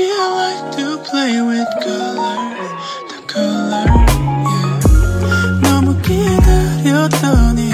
Baby, I like to play with colors, the color, yeah. 너무 기다렸더니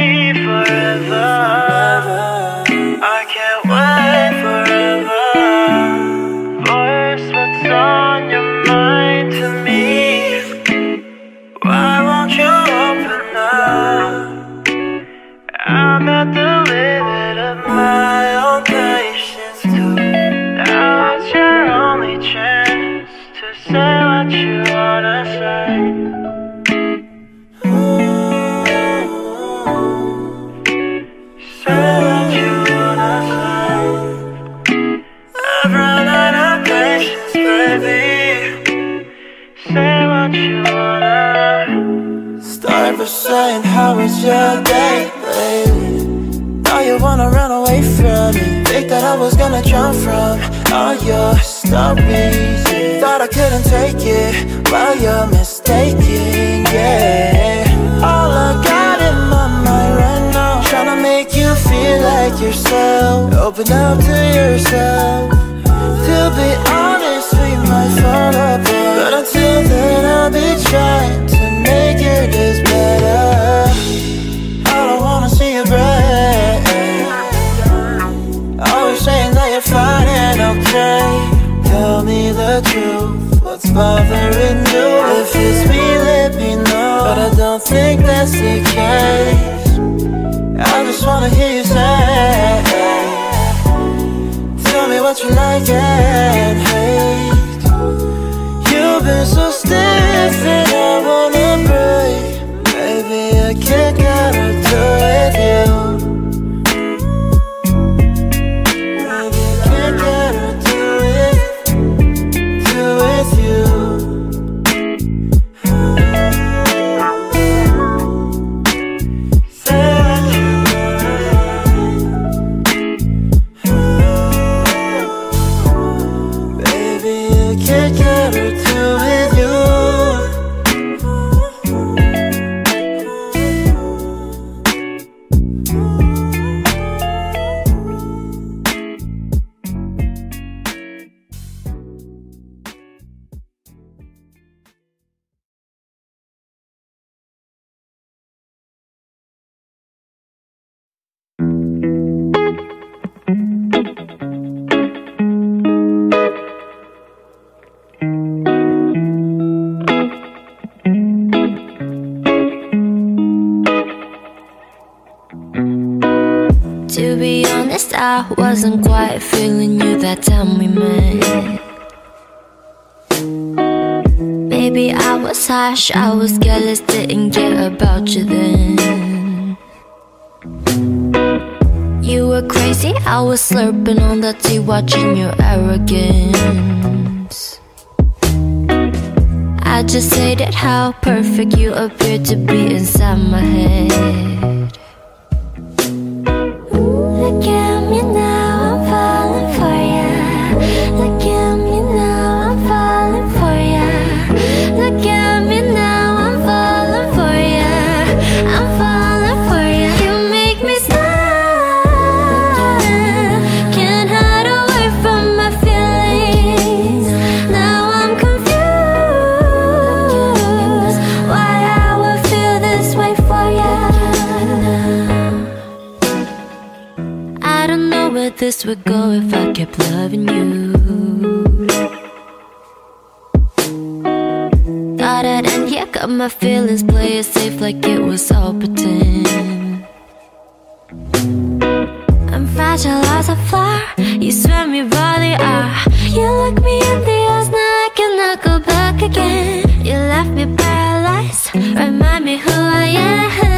forever. was gonna jump from. All your stories yeah. Thought I couldn't take it, but you're mistaken, yeah. All I got in my mind right now Tryna make you feel like yourself Open up to yourself. To be honest, we might fall apart bothering you If it's me, let me know But I don't think that's the case. I just wanna hear you say Tell me what you like, yeah. Honest, I wasn't quite feeling you that time we met. Maybe I was harsh, I was careless, didn't care about you then. You were crazy, I was slurping on the tea, watching your arrogance. I just hated how perfect you appeared to be inside my head. Would go if I kept loving you. Thought I'd end here, got my feelings, play it safe like it was all pretend. I'm fragile as a flower, you swear me by the hour. You look me in the eyes, now I cannot go back again. You left me paralyzed, remind me who I am.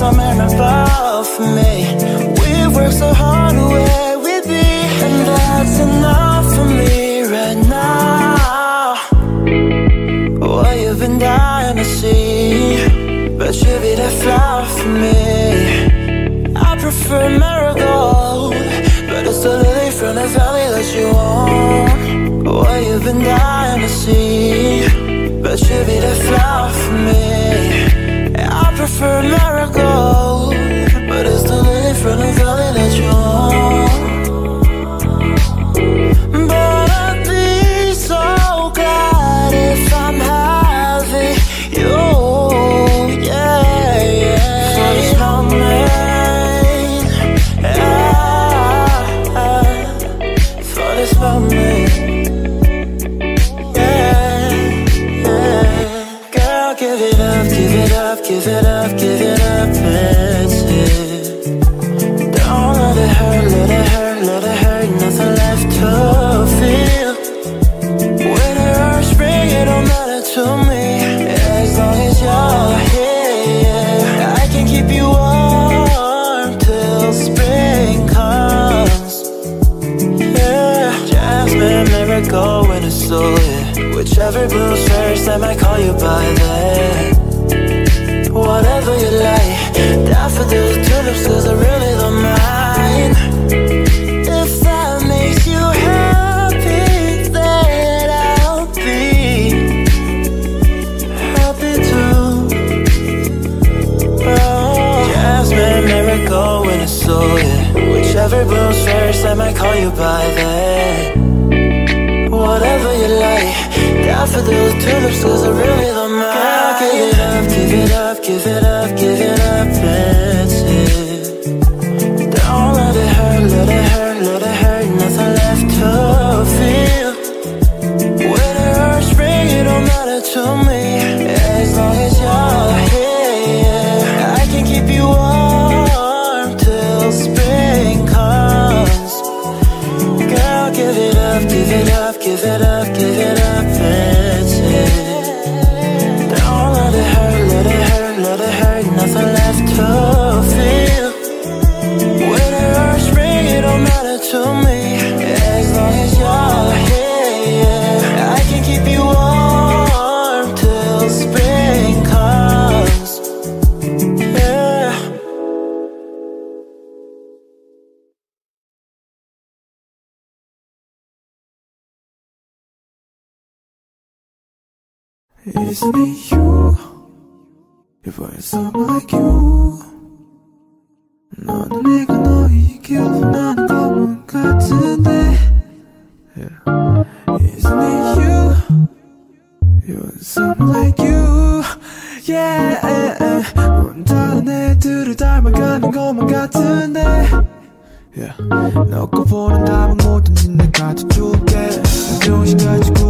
About for me. We worked so hard where we be, and that's enough for me right now. What you've been dying to see, but you be that flower for me. I prefer marigold, but it's the lily from the valley that you want. What you've been dying to see, but you be that flower for me. Prefer marigold, but it's the lily from the valley that you want. It's me, you If I sound like you 너는 내가 너의 길로 나는 검은 같은데 yeah. Isn't it you? You're someone like you Yeah 넌 다른 애들을 닮아가는 것만 같은데 yeah. 너꺼 보는 답은 뭐든지 내가 다 줄게 정신 가지고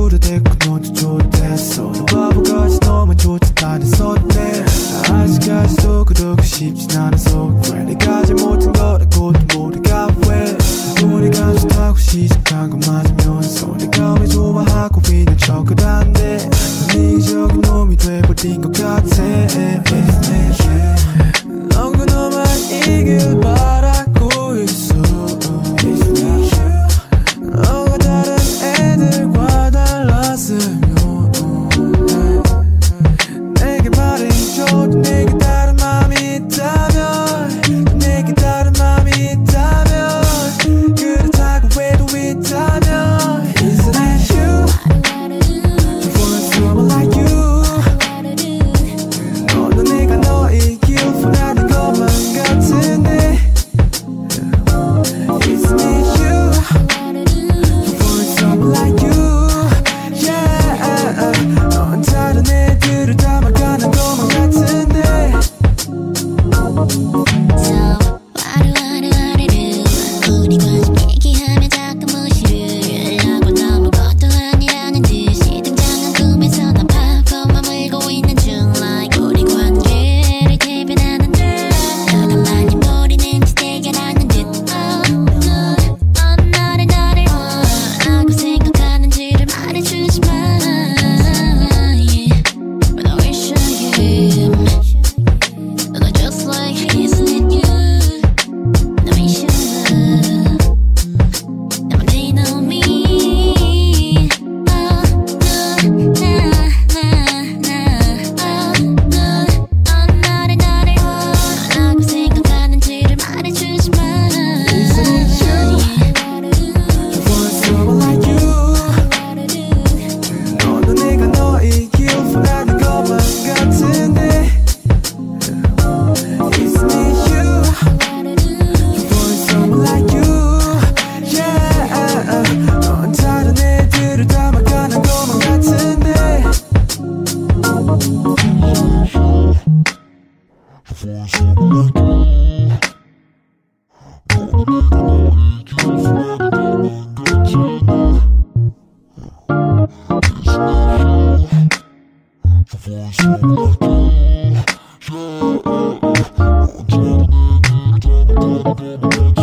the.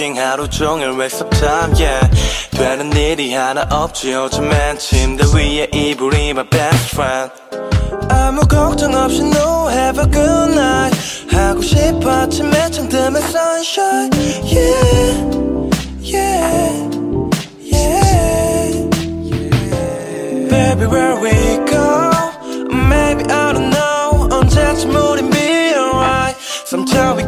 그저 working 하루 종일 waste of time yeah 되는 일이 하나 없지 요즘엔 침대 위에 이불이 my best friend 아무 걱정 없이 no have a good night 하고 싶어 아침에 창 뜨면 sunshine yeah yeah yeah Baby where we go Maybe I don't know 언제쯤 우린 be alright Somehow we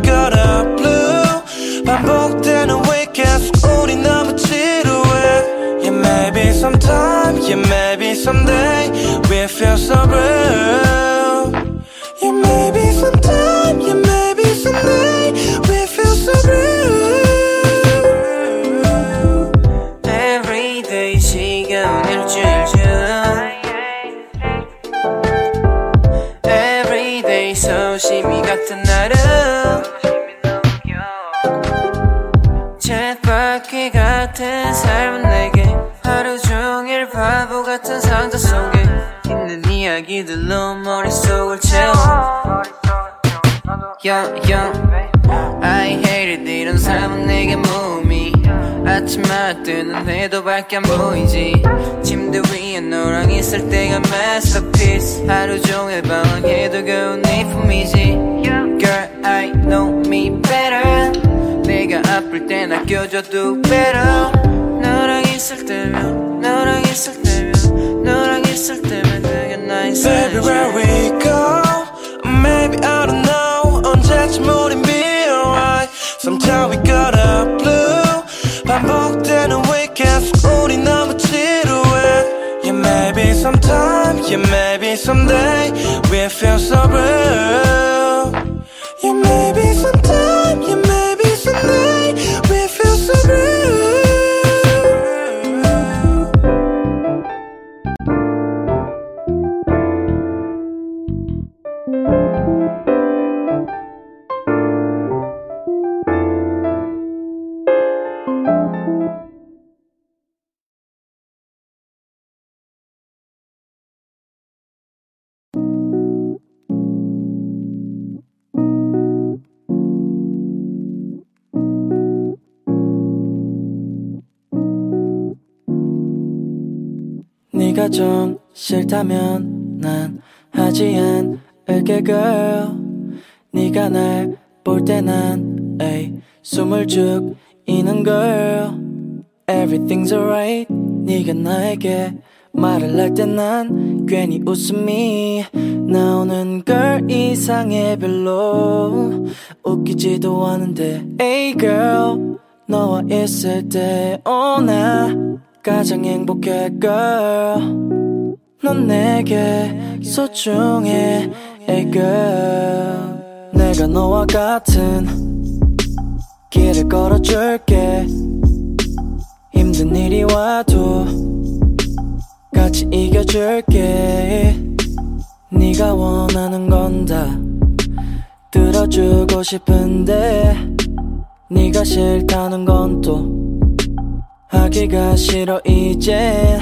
Yeah maybe someday We feel so real Yeah maybe sometime Yeah maybe someday We feel so real Everyday 시간 일주일 중 Everyday 소심이 같은 날은 쳇바퀴 같은 상자 속에 있는 이야기들로 머릿속을 채워. Young, young I hate it 이런 삶은 내게 몸이. 아침마다 뜨는 해도 밖에 안 보이지. 침대 위에 너랑 있을 때가 masterpiece. 하루 종일 방황해도 겨우 네 품이지. Girl I know me better. 내가 아플 땐 아껴줘도 better. 너랑 있을 때면 너랑 있을 때면 있을 때면 그게 나의 Baby where we go Maybe I don't know 언제쯤 우린 be alright Somehow we got a blue 반복되는 weekends 우리 너무 지루해 Yeah maybe sometime Yeah maybe someday We feel so real 좀 싫다면 난 하지 않을게 girl. 네가 날 볼 때 난 에이 숨을 죽이는 girl. Everything's alright. 네가 나에게 말을 할 때 난 괜히 웃음이 나오는 걸 이상해 별로. 웃기지도 않은데 Hey girl 너와 있을 때 oh, 나 가장 행복해 girl 넌 내게 소중해 Hey girl. 내가 너와 같은 길을 걸어줄게. 힘든 일이 와도 같이 이겨줄게. 네가 원하는 건 다 들어주고 싶은데 네가 싫다는 건또 하기가 싫어 이제.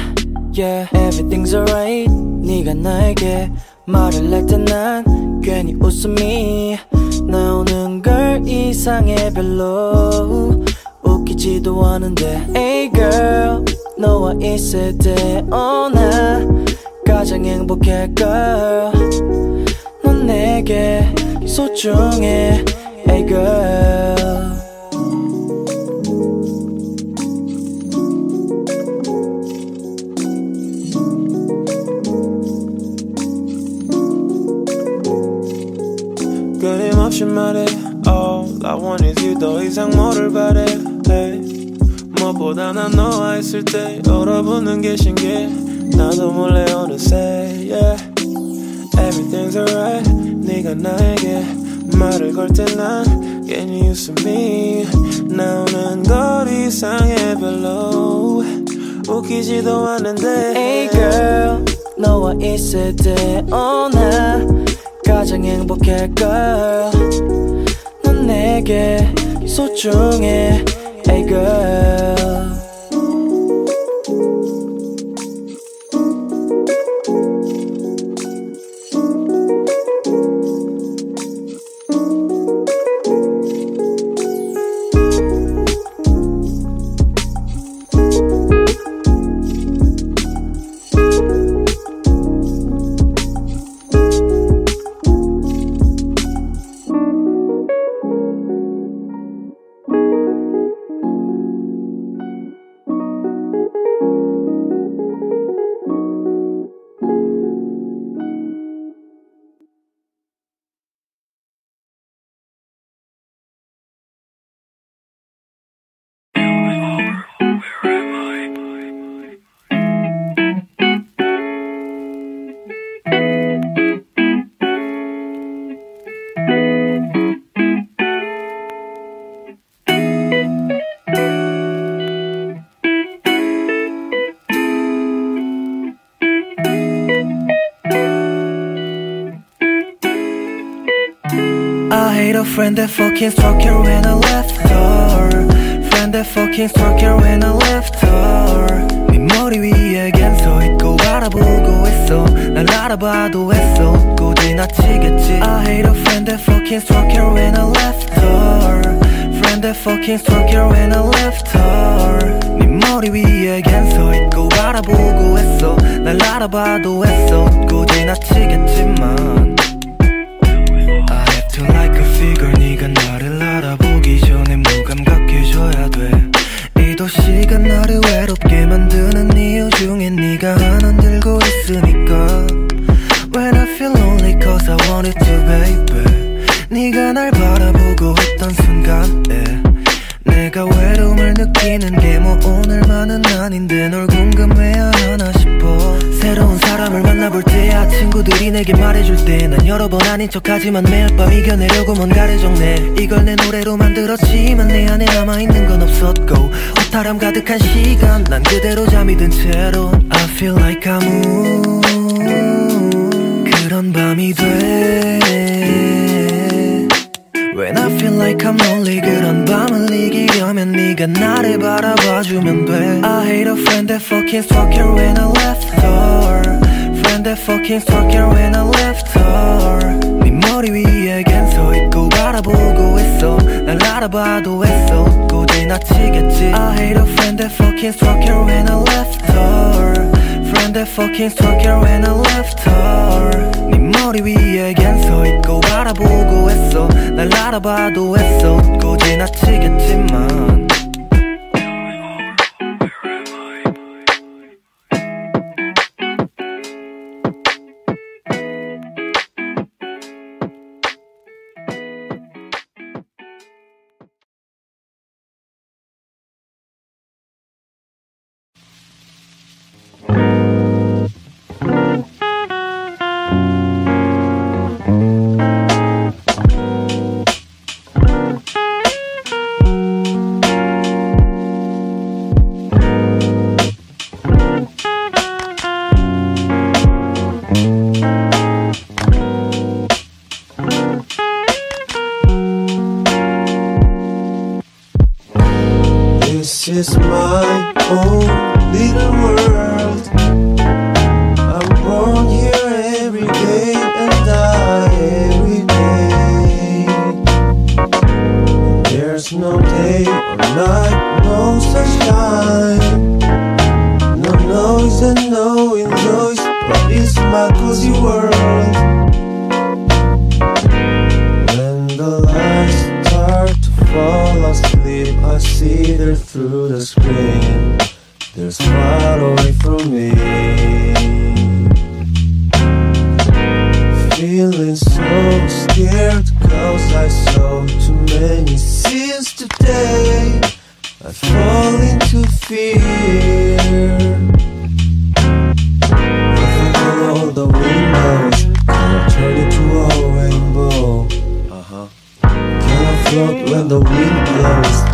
Yeah everything's alright. 네가 나에게 말을 할 때 난 괜히 웃음이 나오는 걸 이상해 별로. 웃기지도 않은데. Hey girl 너와 있을 때 oh, 나 가장 행복해 girl. 넌 내게 소중해 Hey girl 없이 말해 All I want is you 더 이상 뭐를 바래 hey. 무엇보다 난 너와 있을 때 얼어붙는 게 신기해 나도 몰래 어느새 yeah. Everything's alright 네가 나에게 말을 걸 때 난 괜히 웃음이 나오는 걸 이상해 별로 웃기지도 않는데 Hey girl 너와 있을 때어나 가장 행복해 girl. 넌 내게 소중해 hey girl friend that fucking struck her when I left her Friend that fucking struck her when I left her 네 머리 위에 겐서 있고 바라보고 있어 날 알아봐도 했어 웃고 지나치겠지 I hate a friend that fucking struck her when I left her Friend that fucking struck her when I left her 네 머리 위에 겐서 있고 바라보고 했어 날 알아봐도 했어 웃고 지나치겠지만 내게 말해줄 때 난 여러 번 아닌 척하지만 매일 밤 이겨내려고 뭔가를 적내. 이걸 내 노래로 만들었지만 내 안에 남아있는 건 없었고 허탈함 가득한 시간 난 그대로 잠이 든 채로. I feel like I'm 그런 밤이 돼. When I feel like I'm lonely 그런 밤을 이기려면 네가 나를 바라봐주면 돼. I hate a friend that fucking struck her when I left her Friend that fucking struck her when I left her 네 머리 위에 겐서 있고 바라보고 있어 날 알아봐도 했어 웃고 지나치겠지 I hate a friend that fucking struck her when I left her Friend that fucking struck her when I left her 네 머리 위에 겐서 있고 바라보고 했어 날 알아봐도 했어 웃고 지나치겠지만 the lights start to fall asleep, I see there through the screen. They're far away from me. Feeling so scared cause I saw too many scenes today. I fall into fear. The wind blows?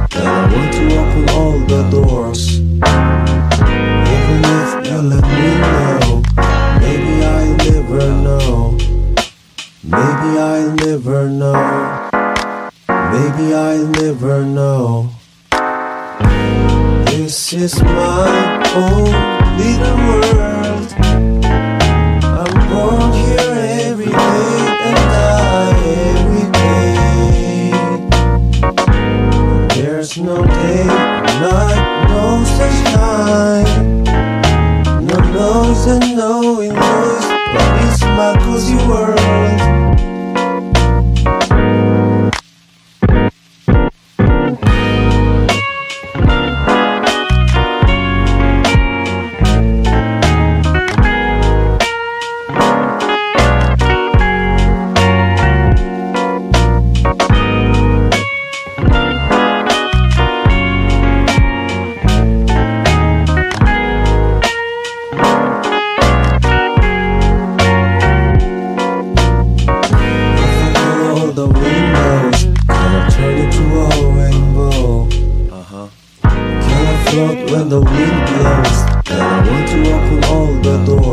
the wind blows And I want to open all the doors.